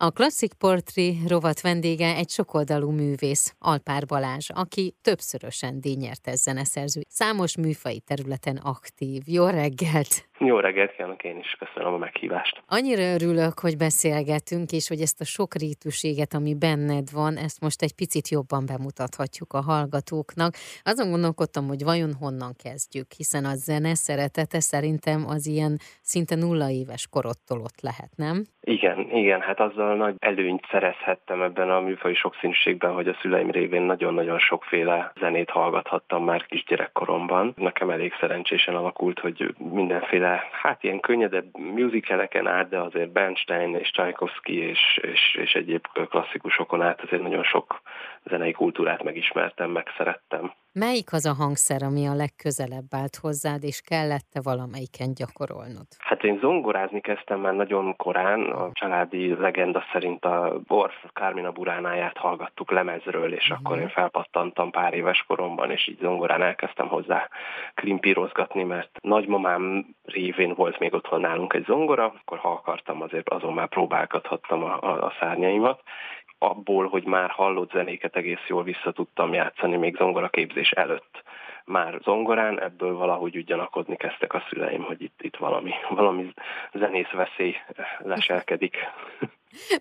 A Klasszik Portré rovat vendége egy sokoldalú művész, Alpár Balázs, aki többszörösen díjnyertes zeneszerző, számos műfai területen aktív. Jó reggelt! Jó reggelt kívánok, én is köszönöm a meghívást. Annyira örülök, hogy beszélgetünk, és hogy ezt a sok rétűséget, ami benned van, ezt most egy picit jobban bemutathatjuk a hallgatóknak. Azon gondolkodtam, hogy vajon honnan kezdjük, hiszen a zene szeretete szerintem az ilyen szinte nulla éves korottól ott lehet, nem? Igen, igen, hát azzal nagy előnyt szerezhettem ebben a műfai sokszínűségben, hogy a szüleim révén nagyon-nagyon sokféle zenét hallgathattam már kisgyerekkoromban. Nekem elég szerencsésen alakult, hogy mindenféle hát ilyen könnyedebb musicaleken át, de azért Bernstein és Tchaikovsky és, és, és egyéb klasszikusokon át azért nagyon sok zenei kultúrát megismertem, megszerettem. Melyik az a hangszer, ami a legközelebb állt hozzád, és kellette valamelyiken gyakorolnod? Hát én zongorázni kezdtem már nagyon korán. A családi legenda szerint a Orff Kármina buránáját hallgattuk lemezről, és uh-huh. akkor én felpattantam pár éves koromban, és így zongorán elkezdtem hozzá klimpírozgatni, mert nagymamám révén volt még otthon nálunk egy zongora, akkor ha akartam, azért azon már próbálgathattam a, a, a szárnyaimat, abból, hogy már hallott zenéket egész jól vissza tudtam játszani még zongoraképzés előtt. Már zongorán ebből valahogy ugyanakodni kezdtek a szüleim, hogy itt, itt valami, valami zenész veszély leselkedik.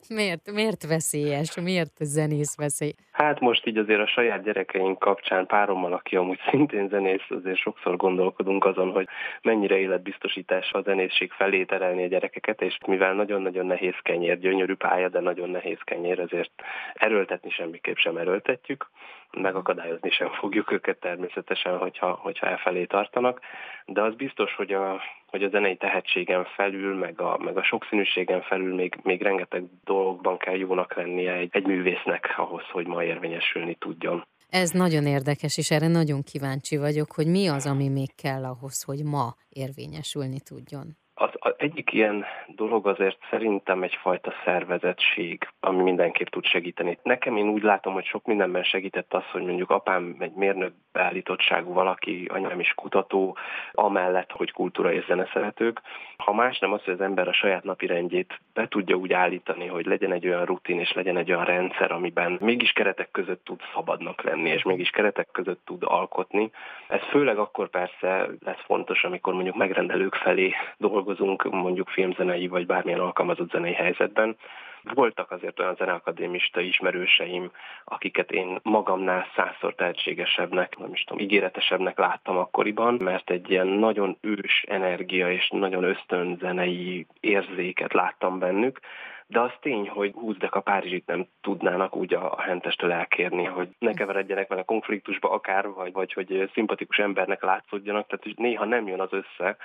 Miért, miért veszélyes? Miért zenész veszély? Hát most így azért a saját gyerekeink kapcsán párommal, aki amúgy szintén zenész, azért sokszor gondolkodunk azon, hogy mennyire életbiztosítás a zenészség felé terelni a gyerekeket, és mivel nagyon-nagyon nehéz kenyér, gyönyörű pálya, de nagyon nehéz kenyér, ezért erőltetni semmiképp sem erőltetjük, megakadályozni sem fogjuk őket természetesen, hogyha, hogyha elfelé tartanak, de az biztos, hogy a, hogy a zenei tehetségen felül, meg a, meg a sokszínűségen felül még, még rengeteg dologban kell jónak lennie egy, egy művésznek ahhoz, hogy ma érvényesülni tudjon. Ez nagyon érdekes, és erre nagyon kíváncsi vagyok, hogy mi az, ami még kell ahhoz, hogy ma érvényesülni tudjon. Az, az egyik ilyen dolog azért szerintem egyfajta szervezettség, ami mindenképp tud segíteni. Nekem én úgy látom, hogy sok mindenben segített az, hogy mondjuk apám egy mérnök beállítottságú valaki, anyám is kutató, amellett, hogy kultúra és zeneszeretők. Ha más nem az, hogy az ember a saját napi rendjét be tudja úgy állítani, hogy legyen egy olyan rutin és legyen egy olyan rendszer, amiben mégis keretek között tud szabadnak lenni, és mégis keretek között tud alkotni. Ez főleg akkor persze lesz fontos, amikor mondjuk megrendelők felé dolgozunk mondjuk filmzenei vagy bármilyen alkalmazott zenei helyzetben. Voltak azért olyan zeneakadémista ismerőseim, akiket én magamnál százszor tehetségesebbnek, nem is tudom, ígéretesebbnek láttam akkoriban, mert egy ilyen nagyon ős energia és nagyon ösztön zenei érzéket láttam bennük, de az tény, hogy húzdek a Párizsit nem tudnának úgy a, hentestől elkérni, hogy ne keveredjenek vele konfliktusba akár, vagy, vagy hogy szimpatikus embernek látszódjanak, tehát néha nem jön az össze,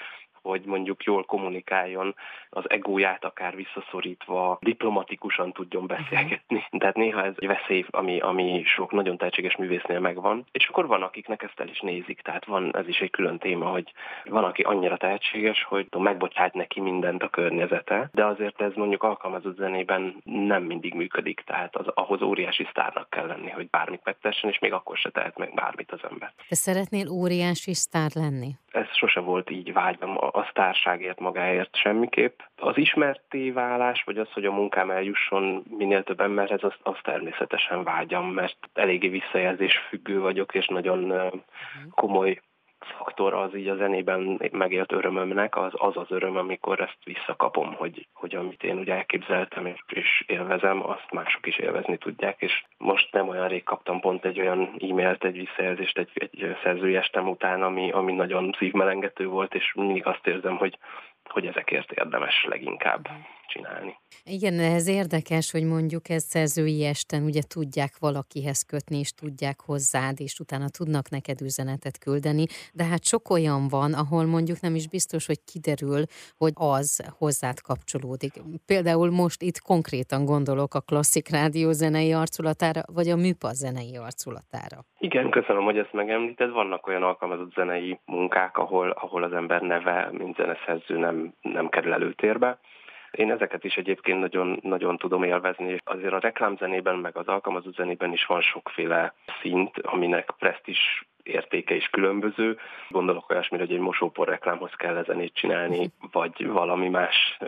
hogy mondjuk jól kommunikáljon, az egóját akár visszaszorítva, diplomatikusan tudjon beszélgetni. Tehát néha ez egy veszély, ami, ami sok nagyon tehetséges művésznél megvan. És akkor van, akiknek ezt el is nézik, tehát van ez is egy külön téma, hogy van, aki annyira tehetséges, hogy megbocsát neki mindent a környezete, de azért ez mondjuk alkalmazott zenében nem mindig működik, tehát az, ahhoz óriási sztárnak kell lenni, hogy bármit megtessen, és még akkor se tehet meg bármit az ember. Te szeretnél óriási sztár lenni? Ez sose volt így vágyam a sztárságért magáért semmiképp. Az ismerté válás, vagy az, hogy a munkám eljusson minél több emberhez, az, az természetesen vágyam, mert eléggé visszajelzés függő vagyok, és nagyon mhm. komoly faktor az így a zenében megélt örömömnek, az az, az öröm, amikor ezt visszakapom, hogy, hogy amit én ugye elképzeltem és, és élvezem, azt mások is élvezni tudják, és most nem olyan rég kaptam pont egy olyan e-mailt, egy visszajelzést egy, egy szerzői estem után, ami, ami nagyon szívmelengető volt, és mindig azt érzem, hogy, hogy ezekért érdemes leginkább csinálni. Igen, ez érdekes, hogy mondjuk ez szerzői esten ugye tudják valakihez kötni, és tudják hozzád, és utána tudnak neked üzenetet küldeni, de hát sok olyan van, ahol mondjuk nem is biztos, hogy kiderül, hogy az hozzád kapcsolódik. Például most itt konkrétan gondolok a klasszik rádió zenei arculatára, vagy a műpa zenei arculatára. Igen, köszönöm, hogy ezt megemlíted. Vannak olyan alkalmazott zenei munkák, ahol, ahol az ember neve, mint zeneszerző nem, nem kerül előtérbe én ezeket is egyébként nagyon, nagyon tudom élvezni. Azért a reklámzenében, meg az alkalmazott zenében is van sokféle szint, aminek presztis értéke is különböző. Gondolok olyasmire, hogy egy mosópor reklámhoz kell zenét csinálni, vagy valami más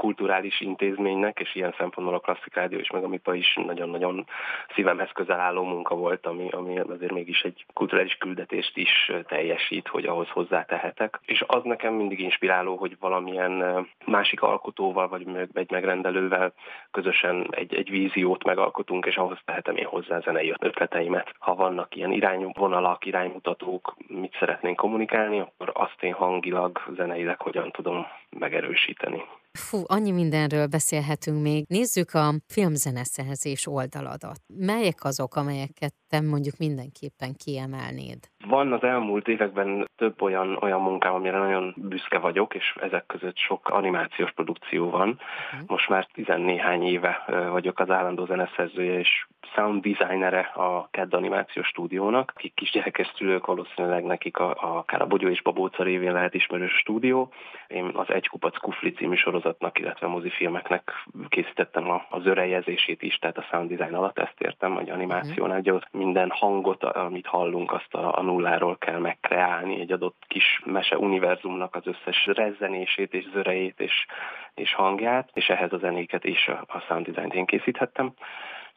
kulturális intézménynek, és ilyen szempontból a Klasszik Rádió és meg a MIPA is nagyon-nagyon szívemhez közel álló munka volt, ami, ami azért mégis egy kulturális küldetést is teljesít, hogy ahhoz hozzátehetek. És az nekem mindig inspiráló, hogy valamilyen másik alkotóval, vagy egy megrendelővel közösen egy, egy víziót megalkotunk, és ahhoz tehetem én hozzá zenei ötleteimet. Ha vannak ilyen irányvonalak, iránymutatók, mit szeretnénk kommunikálni, akkor azt én hangilag, zeneileg hogyan tudom megerősíteni. Fú, annyi mindenről beszélhetünk még. Nézzük a filmzeneszerzés oldaladat. Melyek azok, amelyeket te mondjuk mindenképpen kiemelnéd? Van az elmúlt években több olyan, olyan munkám, amire nagyon büszke vagyok, és ezek között sok animációs produkció van. Uh-huh. Most már tizennéhány éve vagyok az állandó zeneszerzője és sound designere a KED animációs stúdiónak, akik kisgyerekes szülők, valószínűleg nekik a, a, akár a Bogyó és Babóca révén lehet ismerős stúdió. Én az Egy kupac kufli című sorozatnak, illetve mozifilmeknek készítettem a, az örejezését is, tehát a sound design alatt ezt értem, hogy animációnál, uh-huh. Minden hangot, amit hallunk, azt a, a nulláról kell megkreálni, egy adott kis mese univerzumnak az összes rezzenését és zörejét és, és hangját, és ehhez a zenéket is a, a sound design-t én készíthettem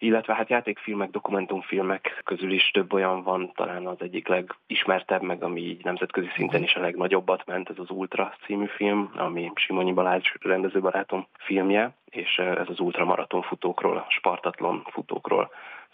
illetve hát játékfilmek, dokumentumfilmek közül is több olyan van, talán az egyik legismertebb, meg ami így nemzetközi szinten is a legnagyobbat ment, ez az Ultra című film, ami Simonyi Balázs rendezőbarátom filmje, és ez az ultramaraton futókról, a Spartatlon futókról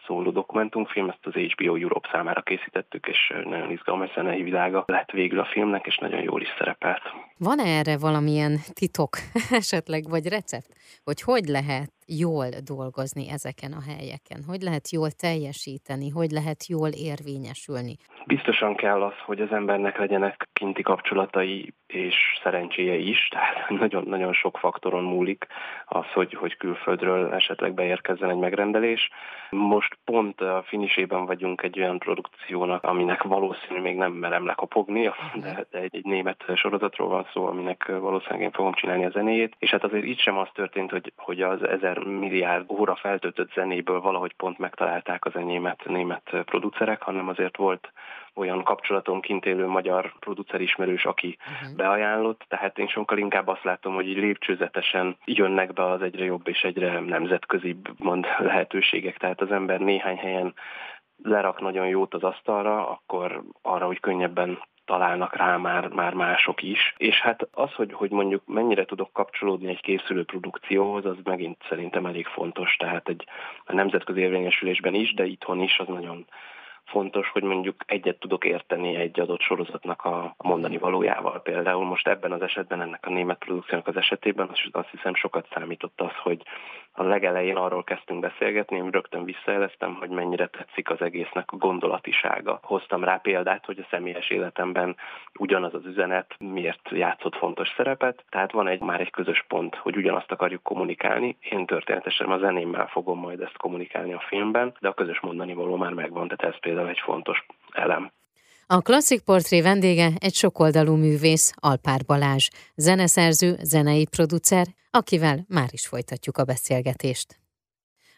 szóló dokumentumfilm, ezt az HBO Europe számára készítettük, és nagyon izgalmas zenei világa lett végül a filmnek, és nagyon jól is szerepelt. Van -e erre valamilyen titok esetleg, vagy recept, hogy hogy lehet jól dolgozni ezeken a helyeken? Hogy lehet jól teljesíteni? Hogy lehet jól érvényesülni? Biztosan kell az, hogy az embernek legyenek kinti kapcsolatai és szerencséje is, tehát nagyon-nagyon sok faktoron múlik az, hogy, hogy külföldről esetleg beérkezzen egy megrendelés. Most pont a finisében vagyunk egy olyan produkciónak, aminek valószínű még nem merem lekopogni, de, egy, egy német sorozatról van szó, aminek valószínűleg én fogom csinálni a zenéjét. És hát azért itt sem az történt, hogy, hogy az ezer milliárd óra feltöltött zenéből valahogy pont megtalálták az enyémet német producerek, hanem azért volt olyan kapcsolaton kint élő magyar producer ismerős, aki uh-huh. beajánlott, tehát én sokkal inkább azt látom, hogy így lépcsőzetesen jönnek be az egyre jobb és egyre nemzetközibb mond lehetőségek, tehát az ember néhány helyen lerak nagyon jót az asztalra, akkor arra, hogy könnyebben találnak rá már, már mások is. És hát az, hogy, hogy mondjuk mennyire tudok kapcsolódni egy készülő produkcióhoz, az megint szerintem elég fontos. Tehát egy a nemzetközi érvényesülésben is, de itthon is az nagyon fontos, hogy mondjuk egyet tudok érteni egy adott sorozatnak a mondani valójával. Például most ebben az esetben, ennek a német produkciónak az esetében azt hiszem sokat számított az, hogy a legelején arról kezdtünk beszélgetni, én rögtön visszajeleztem, hogy mennyire tetszik az egésznek a gondolatisága. Hoztam rá példát, hogy a személyes életemben ugyanaz az üzenet miért játszott fontos szerepet, tehát van egy már egy közös pont, hogy ugyanazt akarjuk kommunikálni. Én történetesen a zenémmel fogom majd ezt kommunikálni a filmben, de a közös mondani való már megvan, tehát ez például egy fontos elem. A klasszik portré vendége egy sokoldalú művész, Alpár Balázs, zeneszerző, zenei producer, akivel már is folytatjuk a beszélgetést.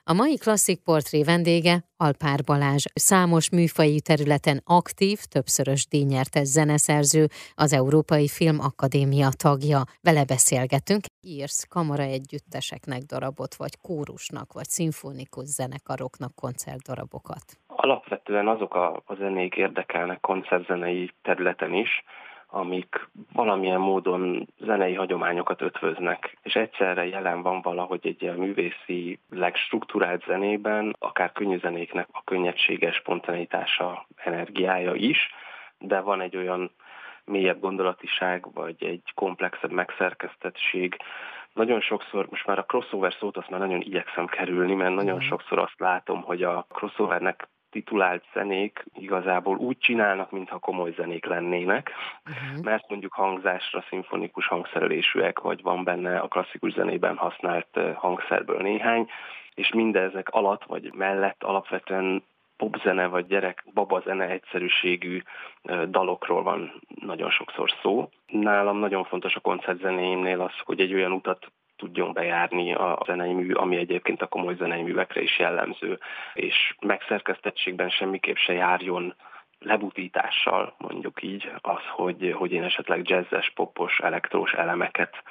A mai klasszik portré vendége Alpár Balázs, számos műfai területen aktív, többszörös díjnyertes zeneszerző, az Európai Film Akadémia tagja. Vele beszélgetünk. Írsz kamara együtteseknek darabot, vagy kórusnak, vagy szimfonikus zenekaroknak koncertdarabokat. Alapvetően azok a, a zenék érdekelnek koncertzenei területen is, amik valamilyen módon zenei hagyományokat ötvöznek, és egyszerre jelen van valahogy egy ilyen művészi, legstruktúrált zenében, akár könnyű zenéknek a könnyedséges spontanitása, energiája is, de van egy olyan mélyebb gondolatiság, vagy egy komplexebb megszerkesztettség. Nagyon sokszor, most már a crossover szót azt már nagyon igyekszem kerülni, mert nagyon mhm. sokszor azt látom, hogy a crossovernek titulált zenék igazából úgy csinálnak, mintha komoly zenék lennének, uh-huh. mert mondjuk hangzásra szimfonikus hangszerelésűek, vagy van benne a klasszikus zenében használt hangszerből néhány, és mindezek alatt vagy mellett alapvetően popzene vagy gyerek babazene egyszerűségű dalokról van nagyon sokszor szó. Nálam nagyon fontos a koncertzenéimnél az, hogy egy olyan utat tudjon bejárni a zenei mű, ami egyébként a komoly zenei művekre is jellemző, és megszerkesztettségben semmiképp se járjon lebutítással, mondjuk így, az, hogy, hogy én esetleg jazzes, popos, elektrós elemeket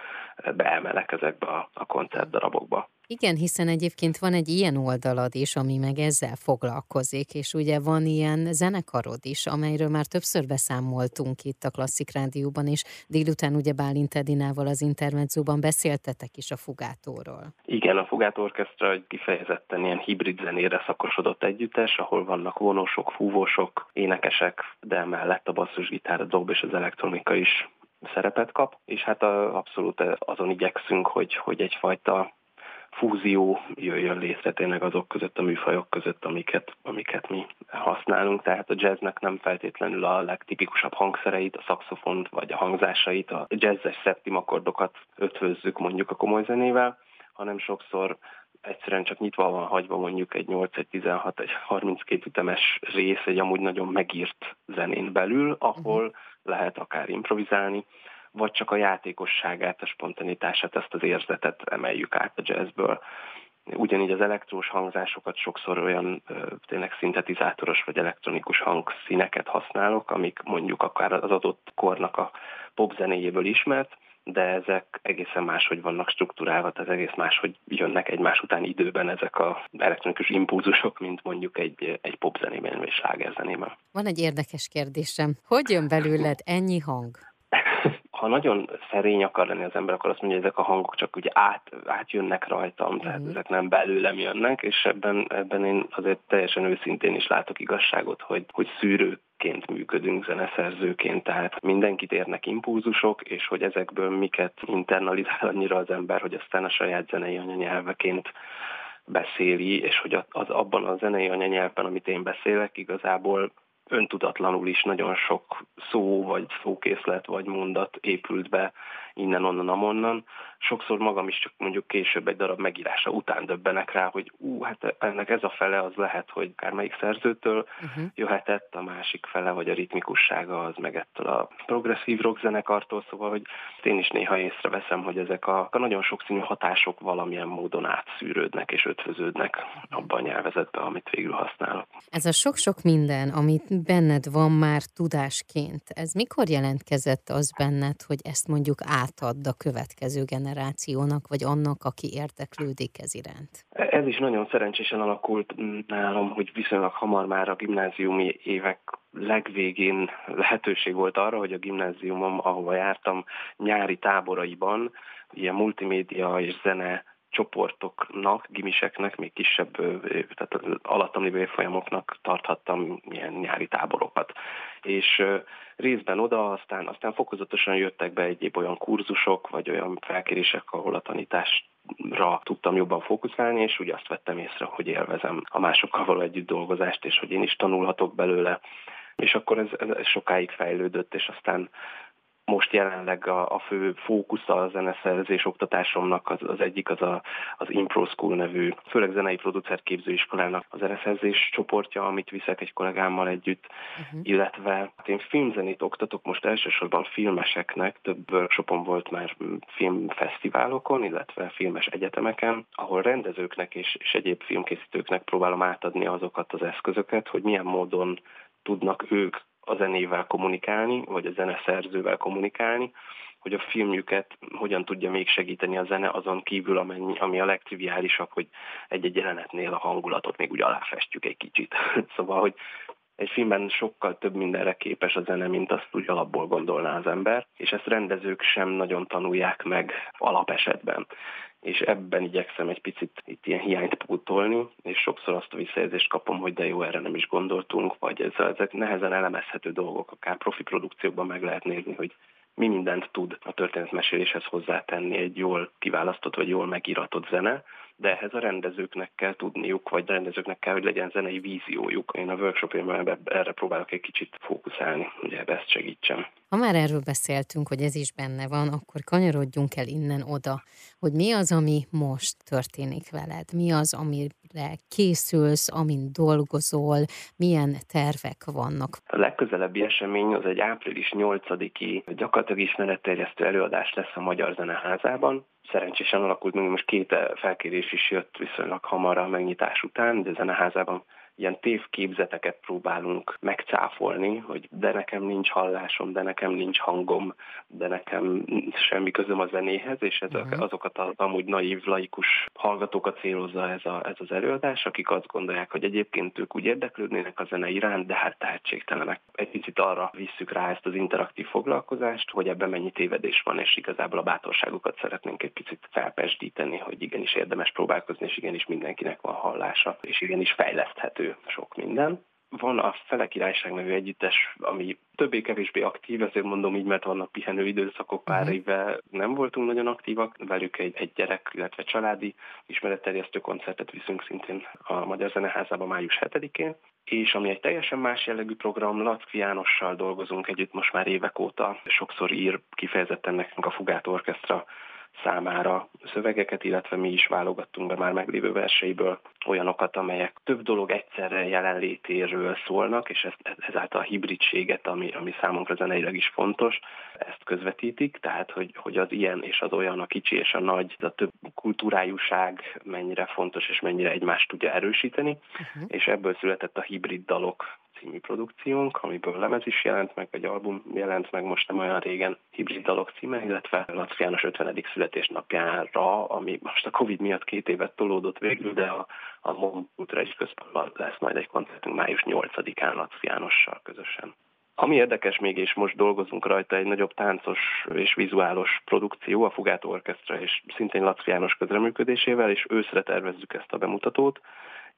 beemelek ezekbe a, a koncertdarabokba. Igen, hiszen egyébként van egy ilyen oldalad is, ami meg ezzel foglalkozik, és ugye van ilyen zenekarod is, amelyről már többször beszámoltunk itt a Klasszik Rádióban, és délután ugye Bálint Edinával az intermedzóban beszéltetek is a Fugátóról. Igen, a Fugátó Orkestra egy kifejezetten ilyen hibrid zenére szakosodott együttes, ahol vannak vonósok, fúvósok, énekesek, de mellett a basszusgitár, a dob és az elektronika is szerepet kap, és hát abszolút azon igyekszünk, hogy, hogy egyfajta fúzió jöjjön létre tényleg azok között, a műfajok között, amiket, amiket mi használunk. Tehát a jazznek nem feltétlenül a legtipikusabb hangszereit, a szaxofont vagy a hangzásait, a jazzes szeptimakordokat ötvözzük mondjuk a komoly zenével, hanem sokszor egyszerűen csak nyitva van hagyva mondjuk egy 8, egy 16, egy 32 ütemes rész egy amúgy nagyon megírt zenén belül, ahol lehet akár improvizálni, vagy csak a játékosságát, a spontanitását, ezt az érzetet emeljük át a jazzből. Ugyanígy az elektrós hangzásokat sokszor olyan tényleg szintetizátoros vagy elektronikus hangszíneket használok, amik mondjuk akár az adott kornak a popzenéjéből ismert, de ezek egészen máshogy vannak struktúrálva, tehát egész máshogy jönnek egymás után időben ezek a elektronikus impulzusok, mint mondjuk egy, egy popzenében vagy slágerzenében. Van egy érdekes kérdésem. Hogy jön belőled ennyi hang? Ha nagyon szerény akar lenni az ember, akkor azt mondja, hogy ezek a hangok csak ugye át, átjönnek rajtam, tehát mm. ezek nem belőlem jönnek, és ebben, ebben én azért teljesen őszintén is látok igazságot, hogy, hogy szűrőként működünk zeneszerzőként, tehát mindenkit érnek impulzusok, és hogy ezekből miket internalizál annyira az ember, hogy aztán a saját zenei anyanyelveként beszéli, és hogy az abban a zenei anyanyelvben, amit én beszélek, igazából öntudatlanul is nagyon sok szó, vagy szókészlet, vagy mondat épült be innen, onnan, amonnan. Sokszor magam is csak mondjuk később egy darab megírása után döbbenek rá, hogy ú, hát ennek ez a fele az lehet, hogy akármelyik szerzőtől uh-huh. jöhetett, a másik fele, vagy a ritmikussága az meg ettől a progresszív rock zenekartól, szóval, hogy én is néha észreveszem, hogy ezek a, a nagyon sokszínű hatások valamilyen módon átszűrődnek és ötvöződnek abban a nyelvezetben, amit végül használok. Ez a sok-sok minden, amit benned van már tudásként, ez mikor jelentkezett az benned, hogy ezt mondjuk átadd a következő generációnak, vagy annak, aki érdeklődik ez iránt? Ez is nagyon szerencsésen alakult nálam, hogy viszonylag hamar már a gimnáziumi évek legvégén lehetőség volt arra, hogy a gimnáziumom, ahova jártam, nyári táboraiban ilyen multimédia és zene csoportoknak, gimiseknek, még kisebb, tehát alattam lévő évfolyamoknak tarthattam ilyen nyári táborokat. És részben oda, aztán, aztán fokozatosan jöttek be egyéb olyan kurzusok, vagy olyan felkérések, ahol a tanításra tudtam jobban fókuszálni, és úgy azt vettem észre, hogy élvezem a másokkal való együtt dolgozást, és hogy én is tanulhatok belőle. És akkor ez, ez sokáig fejlődött, és aztán most jelenleg a, a fő fókusza a zeneszerzés oktatásomnak az, az egyik az a, az Impro School nevű, főleg zenei producer képzőiskolának a zeneszerzés csoportja, amit viszek egy kollégámmal együtt, uh-huh. illetve hát én filmzenét oktatok most elsősorban filmeseknek, több workshopon volt már filmfesztiválokon, illetve filmes egyetemeken, ahol rendezőknek és, és egyéb filmkészítőknek próbálom átadni azokat az eszközöket, hogy milyen módon tudnak ők a zenével kommunikálni, vagy a zeneszerzővel kommunikálni, hogy a filmjüket hogyan tudja még segíteni a zene azon kívül, amennyi, ami a legtriviálisabb, hogy egy-egy jelenetnél a hangulatot még úgy aláfestjük egy kicsit. szóval, hogy egy filmben sokkal több mindenre képes a zene, mint azt úgy alapból gondolná az ember, és ezt rendezők sem nagyon tanulják meg alapesetben és ebben igyekszem egy picit itt ilyen hiányt pótolni, és sokszor azt a visszajelzést kapom, hogy de jó, erre nem is gondoltunk, vagy ez, ezek nehezen elemezhető dolgok, akár profi produkciókban meg lehet nézni, hogy mi mindent tud a történetmeséléshez hozzátenni egy jól kiválasztott vagy jól megíratott zene, de ehhez a rendezőknek kell tudniuk, vagy a rendezőknek kell, hogy legyen zenei víziójuk. Én a workshopjaimban erre próbálok egy kicsit fókuszálni, hogy ebbe ezt segítsem. Ha már erről beszéltünk, hogy ez is benne van, akkor kanyarodjunk el innen oda, hogy mi az, ami most történik veled, mi az, amire készülsz, amin dolgozol, milyen tervek vannak. A legközelebbi esemény az egy április 8-i gyakorlatilag ismeretterjesztő előadás lesz a Magyar Zeneházában, szerencsésen alakult, még most két felkérés is jött viszonylag hamar a megnyitás után, de a zeneházában ilyen tévképzeteket próbálunk megcáfolni, hogy de nekem nincs hallásom, de nekem nincs hangom, de nekem semmi közöm a zenéhez, és ezek, uh-huh. azokat az amúgy naív, laikus hallgatókat célozza ez, a, ez az előadás, akik azt gondolják, hogy egyébként ők úgy érdeklődnének a zene iránt, de hát tehetségtelenek. Egy picit arra visszük rá ezt az interaktív foglalkozást, hogy ebben mennyi tévedés van, és igazából a bátorságukat szeretnénk egy picit felpesdíteni, hogy igenis érdemes próbálkozni, és igenis mindenkinek van hallása, és igenis fejleszthető sok minden. Van a Fele Királyság nevű együttes, ami többé-kevésbé aktív, ezért mondom így, mert vannak pihenő időszakok, pár uh-huh. éve nem voltunk nagyon aktívak. Velük egy, egy gyerek, illetve családi ismeretterjesztő koncertet viszünk szintén a Magyar Zeneházában május 7-én és ami egy teljesen más jellegű program, Lackfi Jánossal dolgozunk együtt most már évek óta. Sokszor ír kifejezetten nekünk a Fugát Orkestra számára szövegeket, illetve mi is válogattunk be már meglévő verseiből olyanokat, amelyek több dolog egyszerre jelenlétéről szólnak, és ez, ezáltal a hibridséget, ami, ami számunkra zeneileg is fontos, ezt közvetítik, tehát hogy, hogy az ilyen és az olyan, a kicsi és a nagy, a több kultúrájúság mennyire fontos és mennyire egymást tudja erősíteni, uh-huh. és ebből született a hibrid dalok című produkciónk, amiből lemez is jelent meg, egy album jelent meg most nem olyan régen, Hibrid Dalok címe, illetve Laci János 50. születésnapjára, ami most a Covid miatt két évet tolódott végül, de a, a MOM egy Központban lesz majd egy koncertünk május 8-án Laci Jánossal közösen. Ami érdekes még, és most dolgozunk rajta, egy nagyobb táncos és vizuális produkció, a Fugát Orkestra és szintén Laci János közreműködésével, és őszre tervezzük ezt a bemutatót.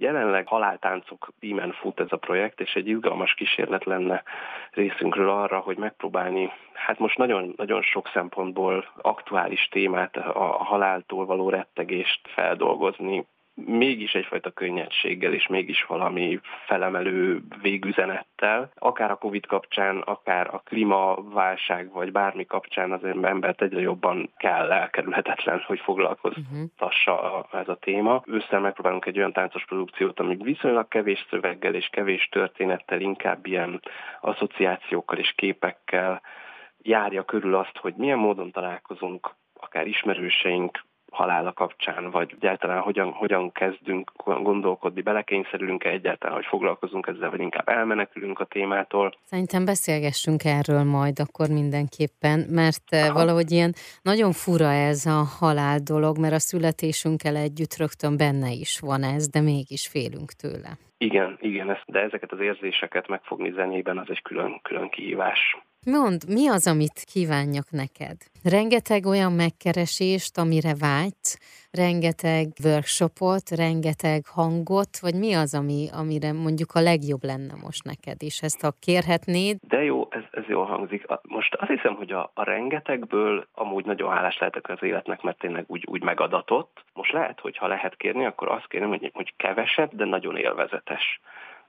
Jelenleg haláltáncok címen fut ez a projekt, és egy izgalmas kísérlet lenne részünkről arra, hogy megpróbálni, hát most nagyon, nagyon sok szempontból aktuális témát, a haláltól való rettegést feldolgozni, mégis egyfajta könnyedséggel, és mégis valami felemelő végüzenettel. Akár a Covid kapcsán, akár a klímaválság, vagy bármi kapcsán az embert egyre jobban kell elkerülhetetlen, hogy foglalkoztassa uh-huh. ez a téma. Ősszel megpróbálunk egy olyan táncos produkciót, ami viszonylag kevés szöveggel és kevés történettel, inkább ilyen asszociációkkal és képekkel járja körül azt, hogy milyen módon találkozunk akár ismerőseink, halála kapcsán, vagy egyáltalán hogyan, hogyan kezdünk gondolkodni, belekényszerülünk-e egyáltalán, hogy foglalkozunk ezzel, vagy inkább elmenekülünk a témától. Szerintem beszélgessünk erről majd akkor mindenképpen, mert eh, Aha. valahogy ilyen nagyon fura ez a halál dolog, mert a születésünkkel együtt rögtön benne is van ez, de mégis félünk tőle. Igen, igen, de ezeket az érzéseket megfogni zenében az egy külön, külön kihívás. Mond, mi az, amit kívánjak neked? Rengeteg olyan megkeresést, amire vágysz, rengeteg workshopot, rengeteg hangot, vagy mi az, ami, amire mondjuk a legjobb lenne most neked, és ezt ha kérhetnéd? De jó, ez, ez jól hangzik. Most azt hiszem, hogy a, a rengetegből amúgy nagyon hálás lehetek az életnek, mert tényleg úgy, úgy megadatott. Most lehet, hogy ha lehet kérni, akkor azt kérem, hogy, hogy kevesebb, de nagyon élvezetes.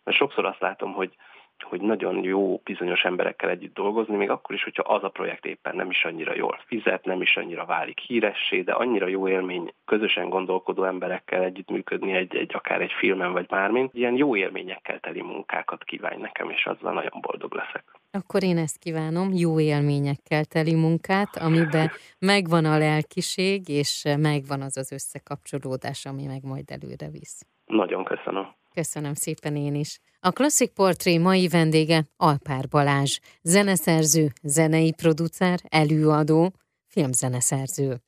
Mert sokszor azt látom, hogy hogy nagyon jó bizonyos emberekkel együtt dolgozni, még akkor is, hogyha az a projekt éppen nem is annyira jól fizet, nem is annyira válik híressé, de annyira jó élmény közösen gondolkodó emberekkel együttműködni egy, egy akár egy filmen vagy bármin. Ilyen jó élményekkel teli munkákat kívánj nekem, és azzal nagyon boldog leszek. Akkor én ezt kívánom, jó élményekkel teli munkát, amiben megvan a lelkiség, és megvan az az összekapcsolódás, ami meg majd előre visz. Nagyon köszönöm. Köszönöm szépen én is. A Klasszik Portré mai vendége Alpár Balázs, zeneszerző, zenei producer, előadó, filmzeneszerző.